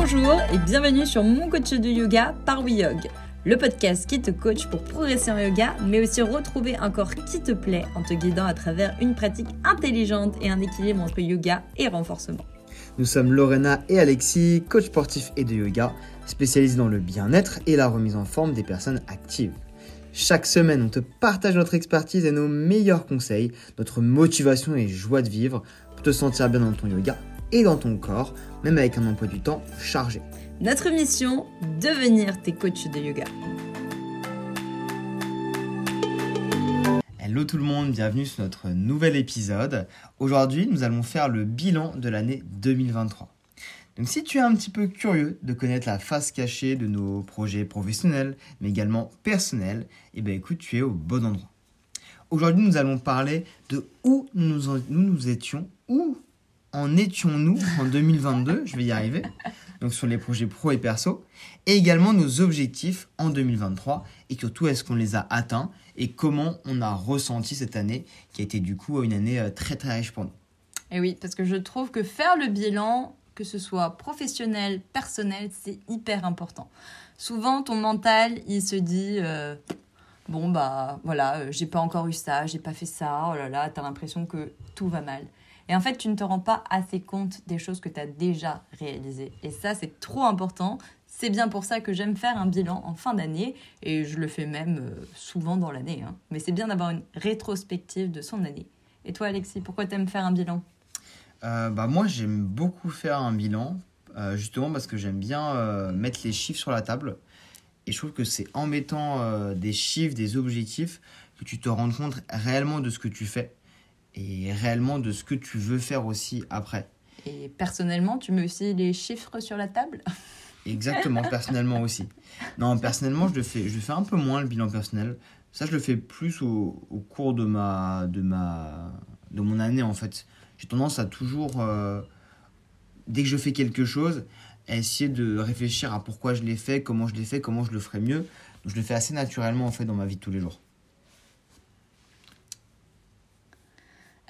Bonjour et bienvenue sur mon coach de yoga par WeYog, le podcast qui te coach pour progresser en yoga, mais aussi retrouver un corps qui te plaît en te guidant à travers une pratique intelligente et un équilibre entre yoga et renforcement. Nous sommes Lorena et Alexis, coach sportif et de yoga, spécialisés dans le bien-être et la remise en forme des personnes actives. Chaque semaine, on te partage notre expertise et nos meilleurs conseils, notre motivation et joie de vivre pour te sentir bien dans ton yoga et dans ton corps, même avec un emploi du temps chargé. Notre mission, devenir tes coachs de yoga. Hello tout le monde, bienvenue sur notre nouvel épisode. Aujourd'hui, nous allons faire le bilan de l'année 2023. Donc si tu es un petit peu curieux de connaître la face cachée de nos projets professionnels, mais également personnels, eh bien écoute, tu es au bon endroit. Aujourd'hui, nous allons parler de où nous, nous, nous étions, où en étions-nous en 2022, je vais y arriver, donc sur les projets pro et perso, et également nos objectifs en 2023, et surtout est-ce qu'on les a atteints, et comment on a ressenti cette année, qui a été du coup une année euh, très très riche pour nous. Et oui, parce que je trouve que faire le bilan, que ce soit professionnel, personnel, c'est hyper important. Souvent, ton mental, il se dit... Euh, bon bah voilà, euh, j'ai pas encore eu ça, j'ai pas fait ça, oh là là, t'as l'impression que tout va mal. Et en fait, tu ne te rends pas assez compte des choses que tu as déjà réalisées. Et ça, c'est trop important. C'est bien pour ça que j'aime faire un bilan en fin d'année et je le fais même euh, souvent dans l'année. Hein. Mais c'est bien d'avoir une rétrospective de son année. Et toi, Alexis, pourquoi tu aimes faire un bilan? Euh, bah, Moi, j'aime beaucoup faire un bilan, euh, justement parce que j'aime bien mettre les chiffres sur la table. Et je trouve que c'est en mettant des chiffres, des objectifs, que tu te rends compte réellement de ce que tu fais et réellement de ce que tu veux faire aussi après. Et personnellement, tu mets aussi les chiffres sur la table? Exactement, personnellement aussi. Non, personnellement, je le, fais, je fais un peu moins le bilan personnel. Ça, je le fais plus au, au cours de, ma, de, ma, de mon année, en fait. J'ai tendance à toujours, euh, dès que je fais quelque chose, à essayer de réfléchir à pourquoi je l'ai fait, comment je l'ai fait, comment je le ferais mieux. Donc, je le fais assez naturellement, en fait, dans ma vie de tous les jours.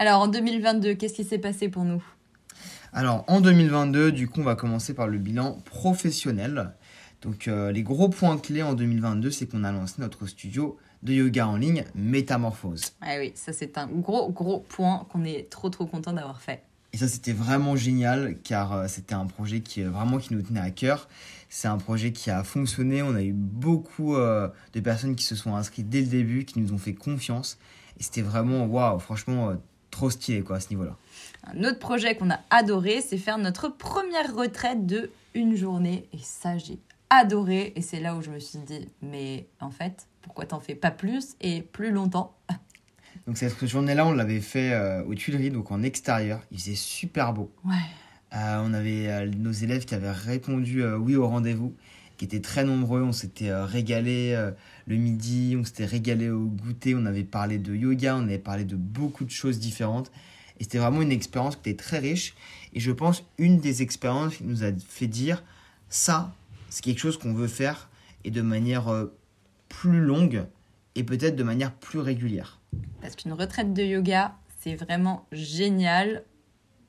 Alors en 2022, qu'est-ce qui s'est passé pour nous? Alors en 2022, du coup, on va commencer par le bilan professionnel. Donc euh, les gros points clés en 2022, c'est qu'on a lancé notre studio de yoga en ligne Métamorphose. Ah oui, ça c'est un gros gros point qu'on est trop trop content d'avoir fait. Et ça c'était vraiment génial car euh, c'était un projet qui euh, vraiment qui nous tenait à cœur. C'est un projet qui a fonctionné. On a eu beaucoup de personnes qui se sont inscrites dès le début, qui nous ont fait confiance. Et c'était vraiment waouh, franchement trop stylé quoi à ce niveau-là. Un autre projet qu'on a adoré, c'est faire notre première retraite de une journée. Et ça, j'ai adoré. Et c'est là où je me suis dit, mais en fait, pourquoi t'en fais pas plus et plus longtemps? Donc cette journée-là, on l'avait fait euh, aux Tuileries, donc en extérieur. Il faisait super beau. Ouais. Euh, on avait euh, nos élèves qui avaient répondu oui au rendez-vous, qui étaient très nombreux. On s'était régalé le midi, on s'était régalé au goûter, on avait parlé de yoga, on avait parlé de beaucoup de choses différentes. Et c'était vraiment une expérience qui était très riche. Et je pense une des expériences qui nous a fait dire ça, c'est quelque chose qu'on veut faire et de manière euh, plus longue et peut-être de manière plus régulière. Parce qu'une retraite de yoga, c'est vraiment génial.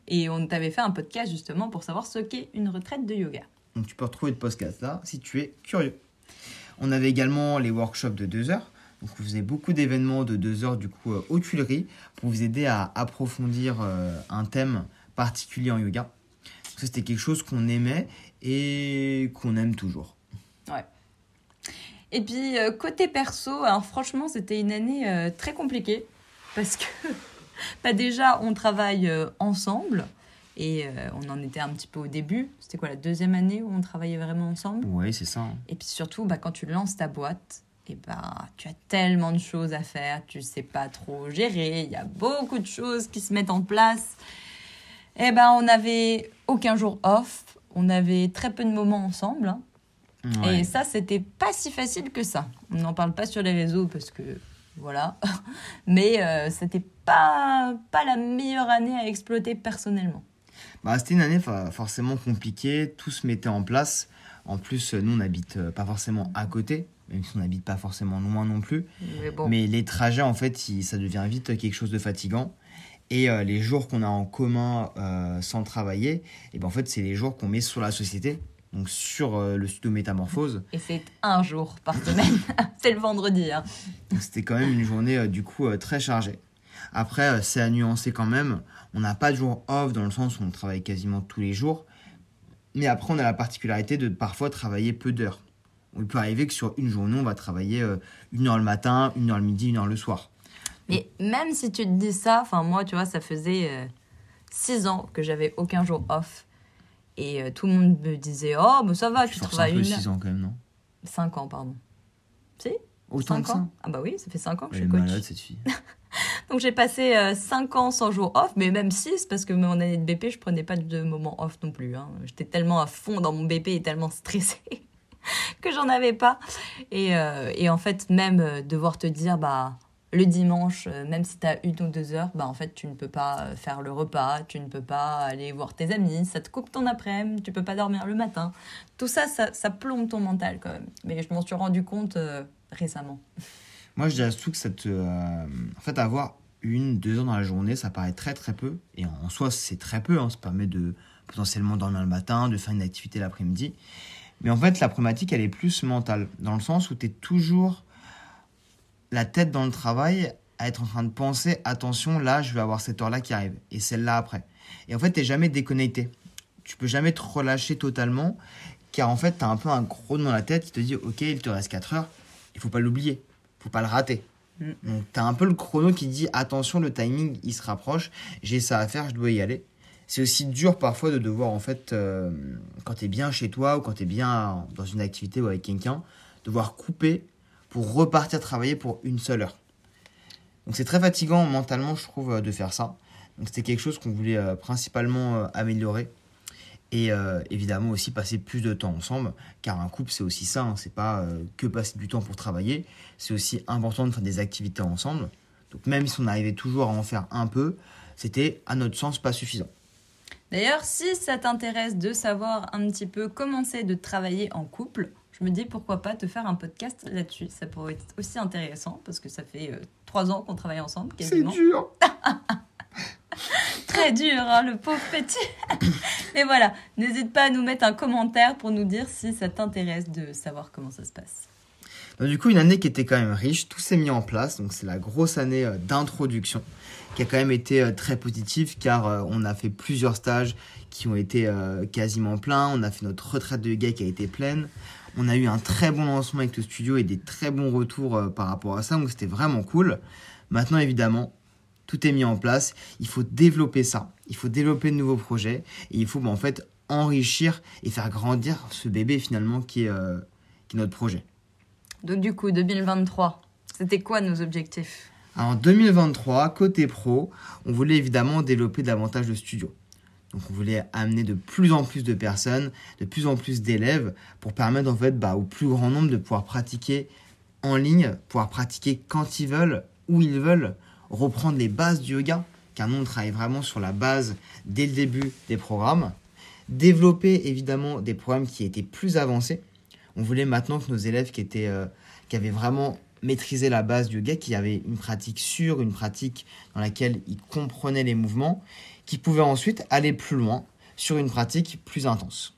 Et on t'avait fait un podcast justement pour savoir ce qu'est une retraite de yoga. Donc tu peux retrouver le podcast là si tu es curieux. On avait également les workshops de 2 heures. Donc, on faisait beaucoup d'événements de 2 heures du coup euh, aux Tuileries pour vous aider à approfondir euh, un thème particulier en yoga. ça, c'était quelque chose qu'on aimait et qu'on aime toujours. Ouais. Et puis, euh, côté perso, alors franchement, c'était une année très compliquée parce que bah, déjà, on travaille ensemble. Et euh, on en était un petit peu au début. C'était quoi la deuxième année où on travaillait vraiment ensemble? Oui, c'est ça. Et puis surtout, bah, quand tu lances ta boîte, et bah, tu as tellement de choses à faire, tu sais pas trop gérer, il y a beaucoup de choses qui se mettent en place. Et ben, on n'avait aucun jour off, on avait très peu de moments ensemble. Hein. Et ça, c'était pas si facile que ça. On n'en parle pas sur les réseaux parce que voilà. Mais euh, c'était pas, pas la meilleure année à exploiter personnellement. Bah, c'était une année forcément compliquée, tout se mettait en place. En plus, nous, on n'habite euh, pas forcément à côté, même si on n'habite pas forcément loin non plus. Mais, les trajets, en fait, ça devient vite quelque chose de fatigant. Et euh, les jours qu'on a en commun euh, sans travailler, et ben en fait, c'est les jours qu'on met sur la société. donc sur euh, le studio Métamorphose. Et c'est un jour par semaine. c'est le vendredi. Hein. C'était quand même une journée euh, du coup euh, très chargée. Après, euh, c'est à nuancer quand même. On n'a pas de jour off dans le sens où on travaille quasiment tous les jours. Mais après, on a la particularité de parfois travailler peu d'heures. Il peut arriver que sur une journée, on va travailler euh, une heure le matin, une heure le midi, une heure le soir. Mais même si tu te dis ça, enfin moi, tu vois, ça faisait euh, six ans que j'avais aucun jour off. Et euh, tout le monde me disait, oh, mais ça va, Tu travailles peu une 6 ans quand même, non 5 ans, pardon. Si? Autant Cinq ça ans Ah bah oui, ça fait 5 ans que Elle je suis coach. malade cette fille. Donc j'ai passé 5 ans sans jour off, mais même 6 parce que mon année de BP, je prenais pas de moment off non plus. hein. J'étais tellement à fond dans mon BP et tellement stressée que j'en avais pas. Et, euh, en fait, même euh, devoir te dire, bah, le dimanche, euh, même si tu as une ou deux heures, bah, en fait, tu ne peux pas euh, faire le repas, tu ne peux pas aller voir tes amis, ça te coupe ton après-midi, tu peux pas dormir le matin. Tout ça, ça, plombe ton mental quand même. Mais je m'en suis rendu compte euh, récemment. Moi, je dirais surtout que ça te. euh, en fait, avoir une, deux heures dans la journée, ça paraît très très peu. Et en soi, c'est très peu. hein. Ça permet de potentiellement dormir le matin, de faire une activité l'après-midi. Mais en fait, la problématique, elle est plus mentale. Dans le sens où tu es toujours la tête dans le travail à être en train de penser attention, là, je vais avoir cette heure-là qui arrive. Et celle-là après. Et en fait, tu jamais déconnecté. Tu peux jamais te relâcher totalement. Car en fait, tu as un peu un chrono dans la tête qui te dit Ok, il te reste 4 heures. Il faut pas l'oublier faut pas le rater. Mm. Donc tu as un peu le chrono qui dit attention, le timing il se rapproche, j'ai ça à faire, je dois y aller. C'est aussi dur parfois de devoir en fait, euh, quand tu es bien chez toi ou quand tu es bien dans une activité ou avec quelqu'un, devoir couper pour repartir travailler pour une seule heure. Donc c'est très fatigant mentalement je trouve euh, de faire ça. Donc c'était quelque chose qu'on voulait euh, principalement euh, améliorer. Et euh, évidemment aussi passer plus de temps ensemble, car un couple c'est aussi ça, hein, c'est pas euh, que passer du temps pour travailler, c'est aussi important de faire des activités ensemble. Donc même si on arrivait toujours à en faire un peu, c'était à notre sens pas suffisant. D'ailleurs, si ça t'intéresse de savoir un petit peu comment c'est de travailler en couple, je me dis pourquoi pas te faire un podcast là-dessus. Ça pourrait être aussi intéressant parce que ça fait euh, trois ans qu'on travaille ensemble quasiment. dur Très dur, hein, le pauvre petit. Mais voilà, n'hésite pas à nous mettre un commentaire pour nous dire si ça t'intéresse de savoir comment ça se passe. Donc du coup, une année qui était quand même riche, tout s'est mis en place. Donc c'est la grosse année euh, d'introduction qui a quand même été euh, très positive car euh, on a fait plusieurs stages qui ont été quasiment pleins. On a fait notre retraite de yoga qui a été pleine. On a eu un très bon lancement avec le studio et des très bons retours par rapport à ça. Donc c'était vraiment cool. Maintenant, évidemment, tout est mis en place. Il faut développer ça. Il faut développer de nouveaux projets. Et il faut bah, en fait enrichir et faire grandir ce bébé finalement qui est, euh, qui est notre projet. Donc du coup, 2023, c'était quoi nos objectifs? En 2023, côté pro, on voulait évidemment développer davantage le studio. Donc on voulait amener de plus en plus de personnes, de plus en plus d'élèves pour permettre en fait bah, au plus grand nombre de pouvoir pratiquer en ligne, pouvoir pratiquer quand ils veulent, où ils veulent, reprendre les bases du yoga, car nous on travaille vraiment sur la base dès le début des programmes, développer évidemment des programmes qui étaient plus avancés. On voulait maintenant que nos élèves qui, étaient, euh, qui avaient vraiment maîtrisé la base du yoga, qui avaient une pratique sûre, une pratique dans laquelle ils comprenaient les mouvements, qui pouvaient ensuite aller plus loin sur une pratique plus intense.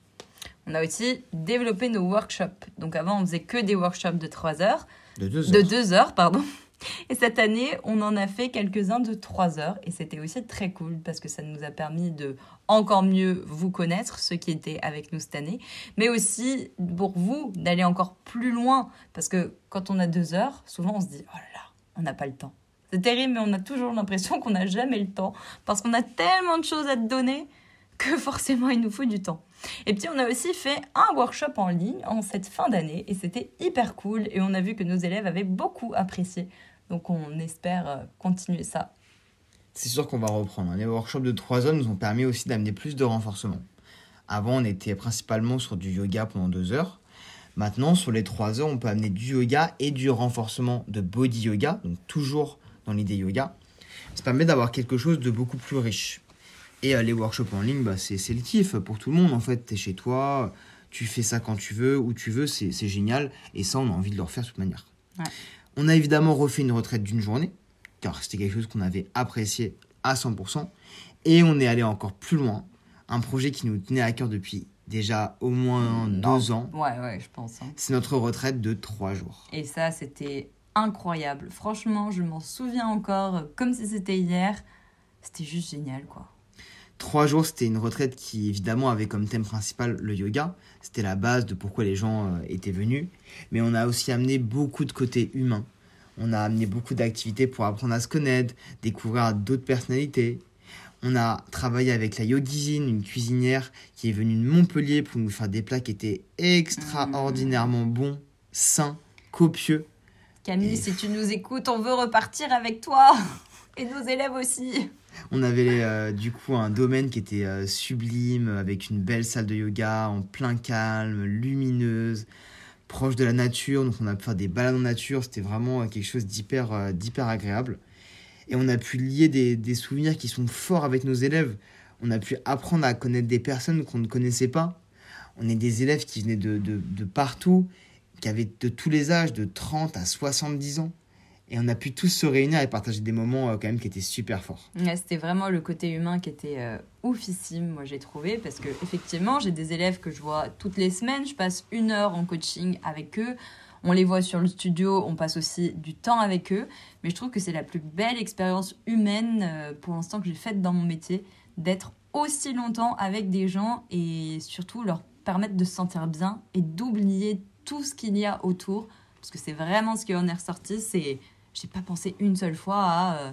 On a aussi développé nos workshops. Donc avant, on faisait que des workshops de 3 heures. De deux De heures. 2 heures, pardon. Et cette année, on en a fait quelques-uns de 3 heures. Et c'était aussi très cool parce que ça nous a permis de encore mieux vous connaître, ceux qui étaient avec nous cette année. Mais aussi pour vous d'aller encore plus loin. Parce que quand on a 2 heures, souvent on se dit, oh là là, on n'a pas le temps. C'est terrible, mais on a toujours l'impression qu'on n'a jamais le temps. Parce qu'on a tellement de choses à te donner que forcément il nous faut du temps. Et puis on a aussi fait un workshop en ligne en cette fin d'année et c'était hyper cool et on a vu que nos élèves avaient beaucoup apprécié. Donc on espère euh, continuer ça. C'est sûr qu'on va reprendre. hein. Les workshops de 3 heures nous ont permis aussi d'amener plus de renforcement. Avant, on était principalement sur du yoga pendant 2 heures. Maintenant, sur les 3 heures, on peut amener du yoga et du renforcement de body yoga, donc toujours dans l'idée yoga. Ça permet d'avoir quelque chose de beaucoup plus riche. Et euh, les workshops en ligne, bah, c'est c'est le kiff pour tout le monde. En fait, tu es chez toi, tu fais ça quand tu veux, où tu veux, c'est c'est génial. Et ça, on a envie de le refaire de toute manière. Ouais. On a évidemment refait une retraite d'une journée, car c'était quelque chose qu'on avait apprécié à 100%. Et on est allé encore plus loin. Un projet qui nous tenait à cœur depuis déjà au moins Non. deux ans. Ouais, ouais, je pense. hein. C'est notre retraite de trois jours. Et ça, c'était incroyable. Franchement, je m'en souviens encore comme si c'était hier. C'était juste génial, quoi. Trois jours, c'était une retraite qui évidemment avait comme thème principal le yoga. C'était la base de pourquoi les gens euh, étaient venus. Mais on a aussi amené beaucoup de côté humain. On a amené beaucoup d'activités pour apprendre à se connaître, découvrir d'autres personnalités. On a travaillé avec la Yogizine, une cuisinière qui est venue de Montpellier pour nous faire des plats qui étaient extraordinairement bons, sains, copieux. Camille, Et- si tu nous écoutes, on veut repartir avec toi. Et nos élèves aussi. On avait euh, du coup un domaine qui était euh, sublime, avec une belle salle de yoga en plein calme, lumineuse, proche de la nature. Donc on a pu faire des balades en nature, c'était vraiment euh, quelque chose d'hyper d'hyper agréable. Et on a pu lier des, des souvenirs qui sont forts avec nos élèves. On a pu apprendre à connaître des personnes qu'on ne connaissait pas. On est des élèves qui venaient de, de, de partout, qui avaient de tous les âges, de 30 à 70 ans. Et on a pu tous se réunir et partager des moments euh, quand même qui étaient super forts. C'était vraiment le côté humain qui était euh, oufissime, moi j'ai trouvé, parce que effectivement, j'ai des élèves que je vois toutes les semaines, je passe une heure en coaching avec eux, on les voit sur le studio, on passe aussi du temps avec eux, mais je trouve que c'est la plus belle expérience humaine euh, pour l'instant que j'ai faite dans mon métier, d'être aussi longtemps avec des gens et surtout leur permettre de se sentir bien et d'oublier tout ce qu'il y a autour, parce que c'est vraiment ce qui en est ressorti, c'est j'ai pas pensé une seule fois à euh,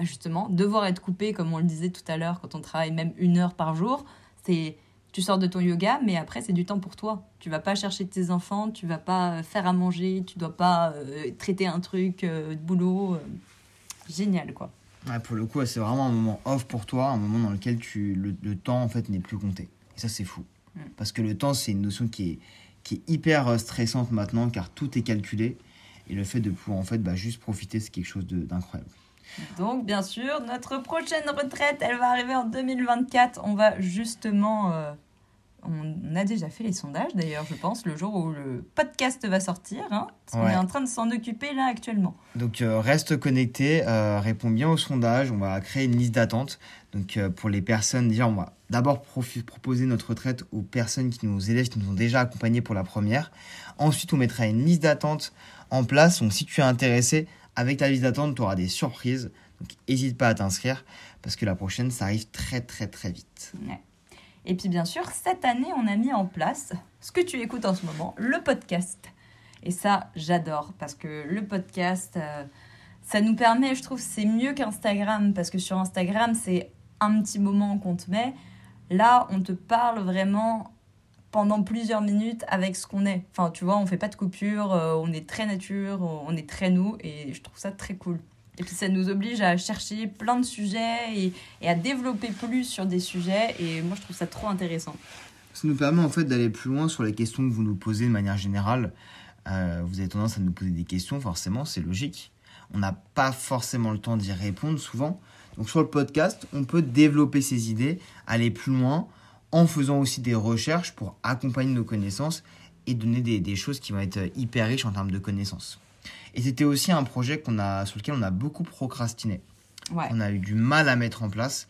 bah, justement devoir être coupé comme on le disait tout à l'heure quand on travaille même une heure par jour c'est tu sors de ton yoga mais après c'est du temps pour toi tu vas pas chercher tes enfants tu vas pas euh, faire à manger tu dois pas euh, traiter un truc euh, de boulot génial quoi Ouais, pour le coup, c'est vraiment un moment off pour toi, un moment dans lequel tu, le, le temps en fait n'est plus compté. Et ça, c'est fou. Mm. Parce que le temps, c'est une notion qui est, qui est hyper stressante maintenant, car tout est calculé. Et le fait de pouvoir en fait bah, juste profiter, c'est quelque chose d'incroyable. donc bien sûr notre prochaine retraite elle va arriver en 2024 on va justement euh, on a déjà fait les sondages d'ailleurs je pense le jour où le podcast va sortir hein, parce qu'on est en train de s'en occuper là actuellement Donc euh, reste connecté, euh, réponds bien au sondage. On va créer une liste d'attente. Donc euh, pour les personnes, déjà, on va d'abord proposer notre retraite aux personnes qui nous élèves, qui nous ont déjà accompagnés pour la première. Ensuite, on mettra une liste d'attente en place. Donc si tu es intéressé, avec ta liste d'attente, tu auras des surprises. Donc n'hésite pas à t'inscrire parce que la prochaine, ça arrive très très très vite. Et puis bien sûr, cette année, on a mis en place ce que tu écoutes en ce moment, le podcast. Et ça, j'adore parce que le podcast, euh, ça nous permet, je trouve, c'est mieux qu'Instagram parce que sur Instagram, c'est un petit moment qu'on te met. Là, on te parle vraiment pendant plusieurs minutes avec ce qu'on est. Enfin, tu vois, on fait pas de coupure, euh, on est très nature, on est très nous et je trouve ça très cool. Et puis ça nous oblige à chercher plein de sujets et, à développer plus sur des sujets et moi je trouve ça trop intéressant. Ça nous permet en fait d'aller plus loin sur les questions que vous nous posez de manière générale. Euh, vous avez tendance à nous poser des questions, forcément, c'est logique. On n'a pas forcément le temps d'y répondre souvent. Donc sur le podcast, on peut développer ses idées, aller plus loin, en faisant aussi des recherches pour accompagner nos connaissances et donner des, des choses qui vont être hyper riches en termes de connaissances. Et c'était aussi un projet qu'on a, sur lequel on a beaucoup procrastiné. Ouais. On a eu du mal à mettre en place.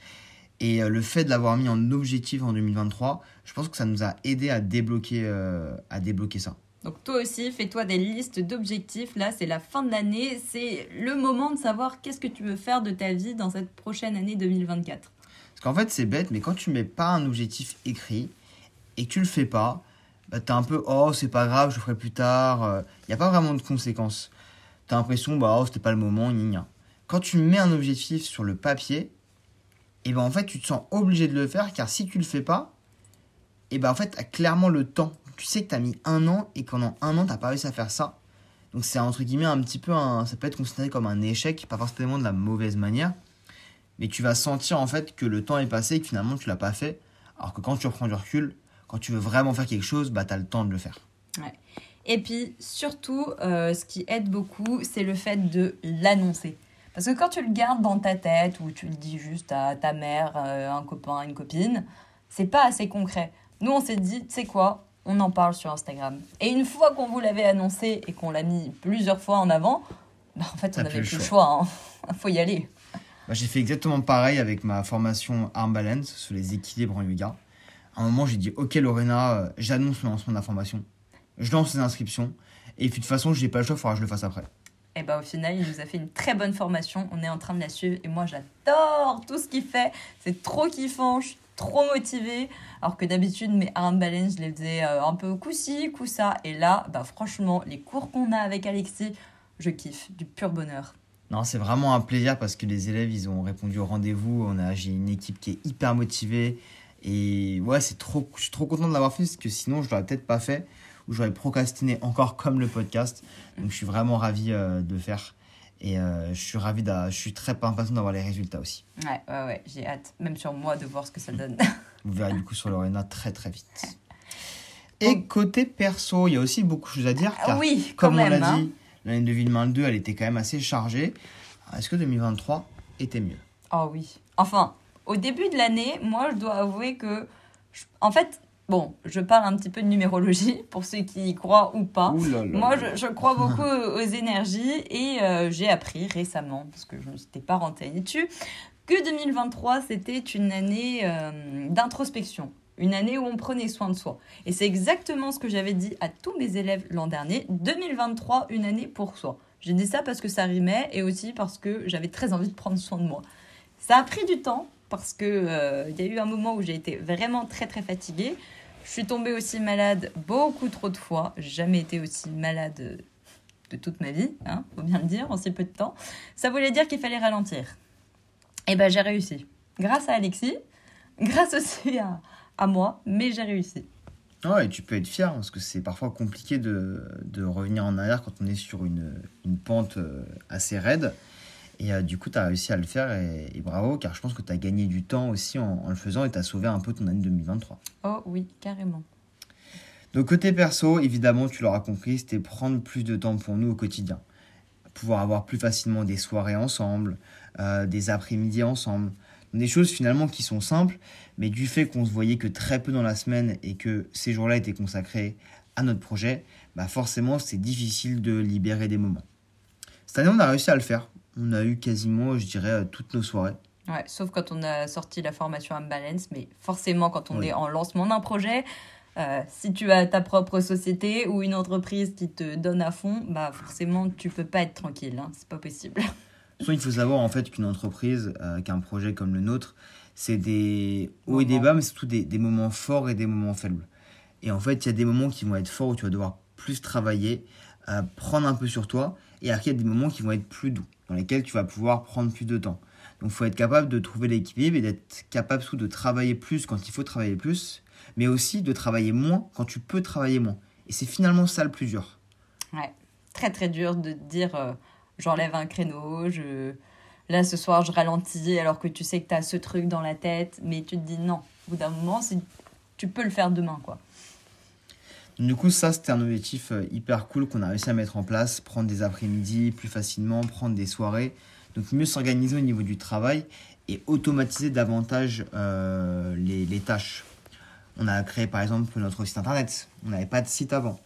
Et euh, le fait de l'avoir mis en objectif en 2023, je pense que ça nous a aidé à débloquer, euh, à débloquer ça. Donc toi aussi, fais-toi des listes d'objectifs. Là, c'est la fin de l'année. C'est le moment de savoir qu'est-ce que tu veux faire de ta vie dans cette prochaine année 2024. Parce qu'en fait, c'est bête, mais quand tu mets pas un objectif écrit et que tu le fais pas, bah, t'es un peu oh, c'est pas grave, je le ferai plus tard. Il n'y a pas vraiment de conséquences. T'as l'impression, bah, oh, c'était pas le moment, gna gna. Quand tu mets un objectif sur le papier, et ben en fait, tu te sens obligé de le faire car si tu le fais pas, et ben en fait, t'as clairement le temps. Tu sais que t'as mis un an et qu'en un an, t'as pas réussi à faire ça. Donc c'est entre guillemets un petit peu un, ça peut être considéré comme un échec, pas forcément de la mauvaise manière, mais tu vas sentir en fait que le temps est passé et que finalement tu l'as pas fait. Alors que quand tu reprends du recul, quand tu veux vraiment faire quelque chose, bah t'as le temps de le faire. Et puis surtout, euh, ce qui aide beaucoup, c'est le fait de l'annoncer. Parce que quand tu le gardes dans ta tête ou tu le dis juste à ta mère, euh, un copain, une copine, c'est pas assez concret. Nous, on s'est dit, tu sais quoi, on en parle sur Instagram. Et une fois qu'on vous l'avait annoncé et qu'on l'a mis plusieurs fois en avant, bah, en fait, on n'avait plus le le choix. Il faut y aller. Bah, j'ai fait exactement pareil avec ma formation Arm Balance sur les équilibres en yoga. à un moment, j'ai dit Ok, Lorena, euh, j'annonce le lancement de la formation. Je lance les inscriptions. Et puis, de toute façon, je n'ai pas le choix, il faudra que je le fasse après. Et bah au final, il nous a fait une très bonne formation. On est en train de la suivre et moi j'adore tout ce qu'il fait. C'est trop kiffant, je suis trop motivée. Alors que d'habitude, mes arm balance, je les faisais euh, un peu coup-ci, coup-ça. Et là, bah franchement, les cours qu'on a avec Alexis, je kiffe, du pur bonheur. Non, c'est vraiment un plaisir parce que les élèves, ils ont répondu au rendez-vous. On a, j'ai une équipe qui est hyper motivée. Et ouais, c'est trop, je suis trop content de l'avoir fait parce que sinon, je l'aurais peut-être pas fait ou j'aurais procrastiné encore comme le podcast. Donc je suis vraiment ravi euh, de faire. Et euh, je suis ravi, je suis très impatient d'avoir les résultats aussi. Ouais, ouais, ouais, j'ai hâte, même sur moi, de voir ce que ça donne. Vous verrez du coup sur Lorena très très vite. Et côté perso, il y a aussi beaucoup de choses à dire. Car, oui, comme on l'a hein. dit, l'année 2022, elle était quand même assez chargée. Est-ce que 2023 était mieux? Oh oui. Enfin, au début de l'année, moi, je dois avouer que, en fait, Bon, je parle un petit peu de numérologie pour ceux qui y croient ou pas. Moi, je, crois beaucoup aux énergies et euh, j'ai appris récemment, parce que je ne m'étais pas renseignée dessus, que 2023, c'était une année euh, d'introspection. Une année où on prenait soin de soi. Et c'est exactement ce que j'avais dit à tous mes élèves l'an dernier. 2023, une année pour soi. J'ai dit ça parce que ça rimait et aussi parce que j'avais très envie de prendre soin de moi. Ça a pris du temps parce qu'il euh, y a eu un moment où j'ai été vraiment très très fatiguée. Je suis tombée aussi malade beaucoup trop de fois. Jamais été aussi malade de toute ma vie, hein, faut bien le dire, en si peu de temps. Ça voulait dire qu'il fallait ralentir. Et eh ben j'ai réussi. Grâce à Alexis, grâce aussi à, à moi, mais j'ai réussi. Ouais, tu peux être fier parce que c'est parfois compliqué de, de, revenir en arrière quand on est sur une, une pente euh, assez raide. Et euh, du coup, tu as réussi à le faire et, bravo, car je pense que tu as gagné du temps aussi en, le faisant et tu as sauvé un peu ton année 2023. Oh oui, carrément. Donc côté perso, évidemment, tu l'auras compris, c'était prendre plus de temps pour nous au quotidien. Pouvoir avoir plus facilement des soirées ensemble, euh, des après-midi ensemble. Des choses finalement qui sont simples, mais du fait qu'on se voyait que très peu dans la semaine et que ces jours-là étaient consacrés à notre projet, bah forcément c'est difficile de libérer des moments. Cette année, on a réussi à le faire on a eu quasiment, je dirais, euh, toutes nos soirées. Ouais, sauf quand on a sorti la formation Unbalance, mais forcément quand on est en lancement d'un projet, euh, si tu as ta propre société ou une entreprise qui te donne à fond, bah forcément tu peux pas être tranquille, hein, c'est pas possible. Soit il faut savoir en fait qu'une entreprise, euh, qu'un projet comme le nôtre, c'est des hauts et des bas, mais surtout des, des, moments forts et des moments faibles. Et en fait, il y a des moments qui vont être forts où tu vas devoir plus travailler, prendre un peu sur toi, et après il y a des moments qui vont être plus doux dans lesquels tu vas pouvoir prendre plus de temps. Donc il faut être capable de trouver l'équilibre et d'être capable surtout de travailler plus quand il faut travailler plus, mais aussi de travailler moins quand tu peux travailler moins. Et c'est finalement ça le plus dur. Ouais, très très dur de dire euh, j'enlève un créneau, je... là ce soir je ralentis alors que tu sais que tu as ce truc dans la tête, mais tu te dis non, au bout d'un moment, tu peux le faire demain quoi. Du coup, ça, c'était un objectif euh, hyper cool qu'on a réussi à mettre en place, prendre des après-midi plus facilement, prendre des soirées. Donc mieux s'organiser au niveau du travail et automatiser davantage euh, les, les, tâches. On a créé par exemple notre site internet. On n'avait pas de site avant.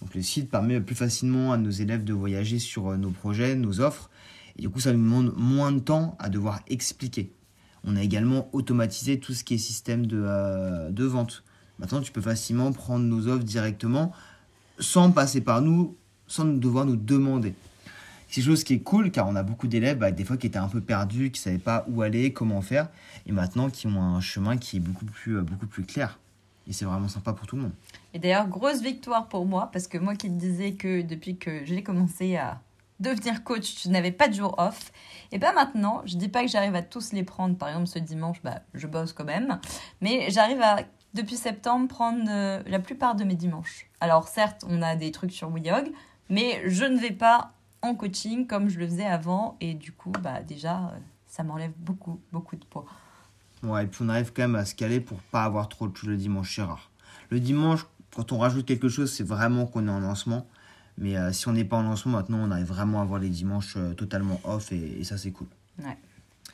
Donc le site permet plus facilement à nos élèves de voyager sur euh, nos projets, nos offres. Et du coup, ça nous demande moins de temps à devoir expliquer. On a également automatisé tout ce qui est système de, de vente. Maintenant, tu peux facilement prendre nos offres directement sans passer par nous, sans devoir nous demander. C'est chose qui est cool car on a beaucoup d'élèves bah, des fois qui étaient un peu perdus, qui ne savaient pas où aller, comment faire, et maintenant qui ont un chemin qui est beaucoup plus, euh, beaucoup plus clair. Et c'est vraiment sympa pour tout le monde. Et d'ailleurs, grosse victoire pour moi, parce que moi qui te disais que depuis que j'ai commencé à devenir coach, je n'avais pas de jour off. Et bien maintenant, je dis pas que j'arrive à tous les prendre. Par exemple, ce dimanche, bah, je bosse quand même. Mais j'arrive à depuis septembre, prendre euh, la plupart de mes dimanches. Alors certes, on a des trucs sur WeYog, mais je ne vais pas en coaching comme je le faisais avant. Et du coup, bah, déjà, euh, ça m'enlève beaucoup, beaucoup de poids. Ouais, et puis on arrive quand même à se caler pour pas avoir trop de choses le dimanche, c'est rare. Le dimanche, quand on rajoute quelque chose, c'est vraiment qu'on est en lancement. Mais euh, si on n'est pas en lancement, maintenant, on arrive vraiment à avoir les dimanches totalement off et, et ça, c'est cool. Ouais.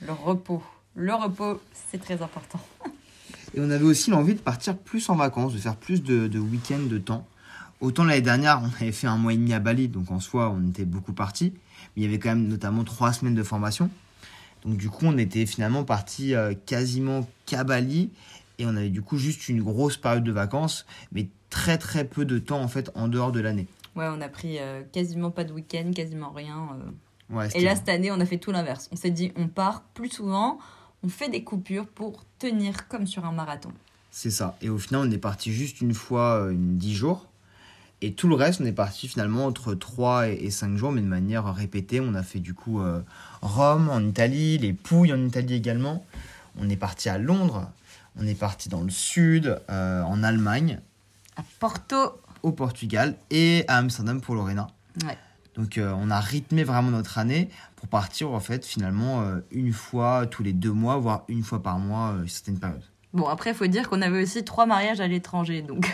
Le repos. Le repos, c'est très important. Et on avait aussi l'envie de partir plus en vacances, de faire plus de, de week-ends de temps. Autant l'année dernière, on avait fait un mois et demi à Bali, donc en soi, on était beaucoup partis. Mais il y avait quand même notamment trois semaines de formation. Donc du coup, on était finalement parti euh, quasiment qu'à Bali. et on avait du coup juste une grosse période de vacances, mais très très peu de temps en fait en dehors de l'année. Ouais, on a pris euh, quasiment pas de week-end, quasiment rien. euh. Ouais, Et là, cette année, on a fait tout l'inverse. On s'est dit, on part plus souvent, on fait des coupures pour tenir comme sur un marathon. c'est ça. Et au final, on est parti juste une fois, une 10 jours. Et tout le reste, on est parti finalement entre 3 et 5 jours, mais de manière répétée. On a fait du coup euh, Rome en Italie, les Pouilles en Italie également. On est parti à Londres, on est parti dans le sud, euh, en Allemagne, À Porto. au Portugal et à Amsterdam pour Lorena. Ouais. Donc euh, on a rythmé vraiment notre année pour partir en fait finalement une fois tous les deux mois, voire une fois par mois certaines périodes. Bon, après, il faut dire qu'on avait aussi trois mariages à l'étranger, donc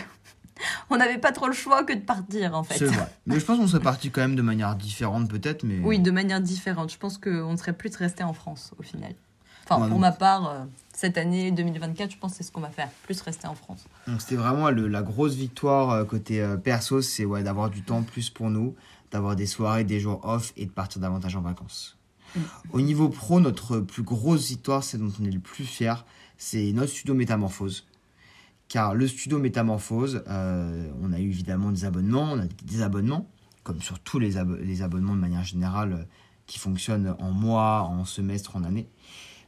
on n'avait pas trop le choix que de partir, en fait. C'est vrai. Mais je pense qu'on serait parti quand même de manière différente peut-être, mais Oui, de manière différente. Je pense qu'on serait plus resté en France, au final. Enfin, Ouais, pour ma part, euh, cette année 2024, je pense que c'est ce qu'on va faire. Plus rester en France. donc c'était vraiment le- la grosse victoire euh, côté euh, perso, c'est ouais, d'avoir du temps plus pour nous, d'avoir des soirées, des jours off et de partir davantage en vacances. Mm. Au niveau pro, notre plus grosse victoire, c'est dont on est le plus fier, c'est notre studio Métamorphose. Car le studio Métamorphose, euh, on a eu évidemment des abonnements, on a des abonnements, comme sur tous les, abo- les abonnements de manière générale euh, qui fonctionnent en mois, en semestre, en année.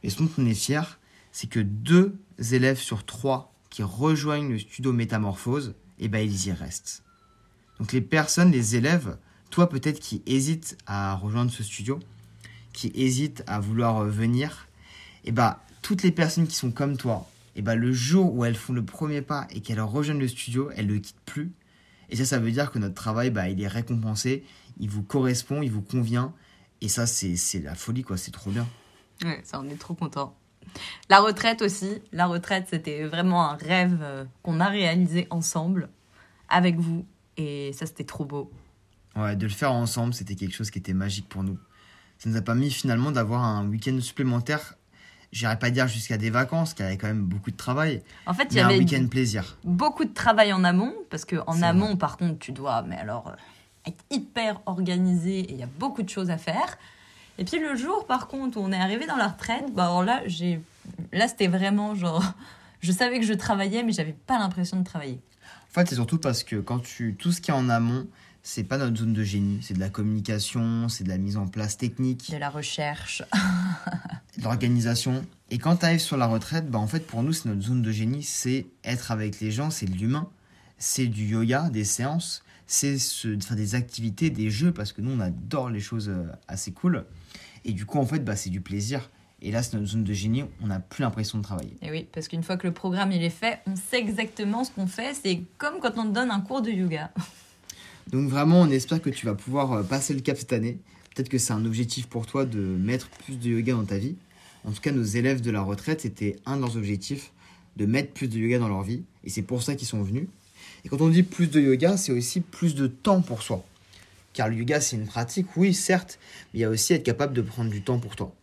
Et ce dont on est fier, c'est que deux élèves sur trois qui rejoignent le studio Métamorphose, eh ben, ils y restent. Donc les personnes, les élèves, toi peut-être qui hésitent à rejoindre ce studio, qui hésitent à vouloir euh, venir, eh ben, toutes les personnes qui sont comme toi, eh ben, le jour où elles font le premier pas et qu'elles rejoignent le studio, elles ne le quittent plus. Et ça, ça veut dire que notre travail, bah, il est récompensé, il vous correspond, il vous convient. Et ça, c'est c'est la folie, quoi. C'est trop bien. Ouais, ça, on est trop content. La retraite aussi. La retraite, c'était vraiment un rêve euh, qu'on a réalisé ensemble, avec vous. Et ça, c'était trop beau. Ouais, de le faire ensemble, c'était quelque chose qui était magique pour nous. Ça nous a permis finalement d'avoir un week-end supplémentaire. J'irais pas dire jusqu'à des vacances, car il y avait quand même beaucoup de travail. En fait, il y Mais un avait week-end plaisir. beaucoup de travail en amont, parce que en amont, par contre, tu dois, mais alors, euh, être hyper organisé et il y a beaucoup de choses à faire. Et puis le jour, par contre, où on est arrivé dans la retraite, bah alors là, j'ai, là, c'était vraiment genre, je savais que je travaillais, mais j'avais pas l'impression de travailler. En fait, c'est surtout parce que quand tu tout ce qui est en amont, c'est pas notre zone de génie. C'est de la communication, c'est de la mise en place technique, De la recherche. de l'organisation. Et quand tu arrives sur la retraite, bah en fait, pour nous, c'est notre zone de génie, c'est être avec les gens, c'est de l'humain, c'est du yoga, des séances, c'est ce, de faire des activités, des jeux, parce que nous, on adore les choses euh, assez cool. Et du coup, en fait, bah, c'est du plaisir. Et là, c'est notre zone de génie, on n'a plus l'impression de travailler. Et oui, parce qu'une fois que le programme il est fait, on sait exactement ce qu'on fait. C'est comme quand on te donne un cours de yoga. Donc vraiment, on espère que tu vas pouvoir euh, passer le cap cette année. Peut-être que c'est un objectif pour toi de mettre plus de yoga dans ta vie. En tout cas, nos élèves de la retraite, c'était un de leurs objectifs, de mettre plus de yoga dans leur vie. Et c'est pour ça qu'ils sont venus. Et quand on dit plus de yoga, c'est aussi plus de temps pour soi. Car le yoga, c'est une pratique, oui, certes, mais il y a aussi être capable de prendre du temps pour toi.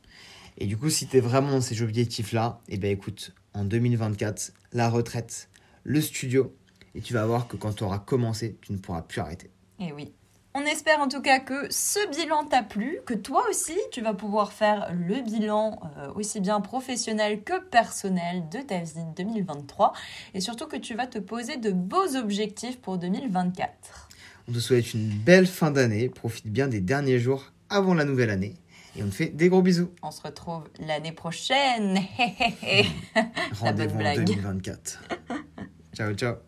Et du coup, si tu es vraiment dans ces objectifs-là, eh ben écoute, en 2024, la retraite, le studio, et tu vas voir que quand tu auras commencé, tu ne pourras plus arrêter. Et oui. On espère en tout cas que ce bilan t'a plu, que toi aussi tu vas pouvoir faire le bilan euh, aussi bien professionnel que personnel de ta vie 2023 et surtout que tu vas te poser de beaux objectifs pour 2024. On te souhaite une belle fin d'année, profite bien des derniers jours avant la nouvelle année, et on te fait des gros bisous. On se retrouve l'année prochaine. Rendez-vous en blague. 2024. ciao, ciao.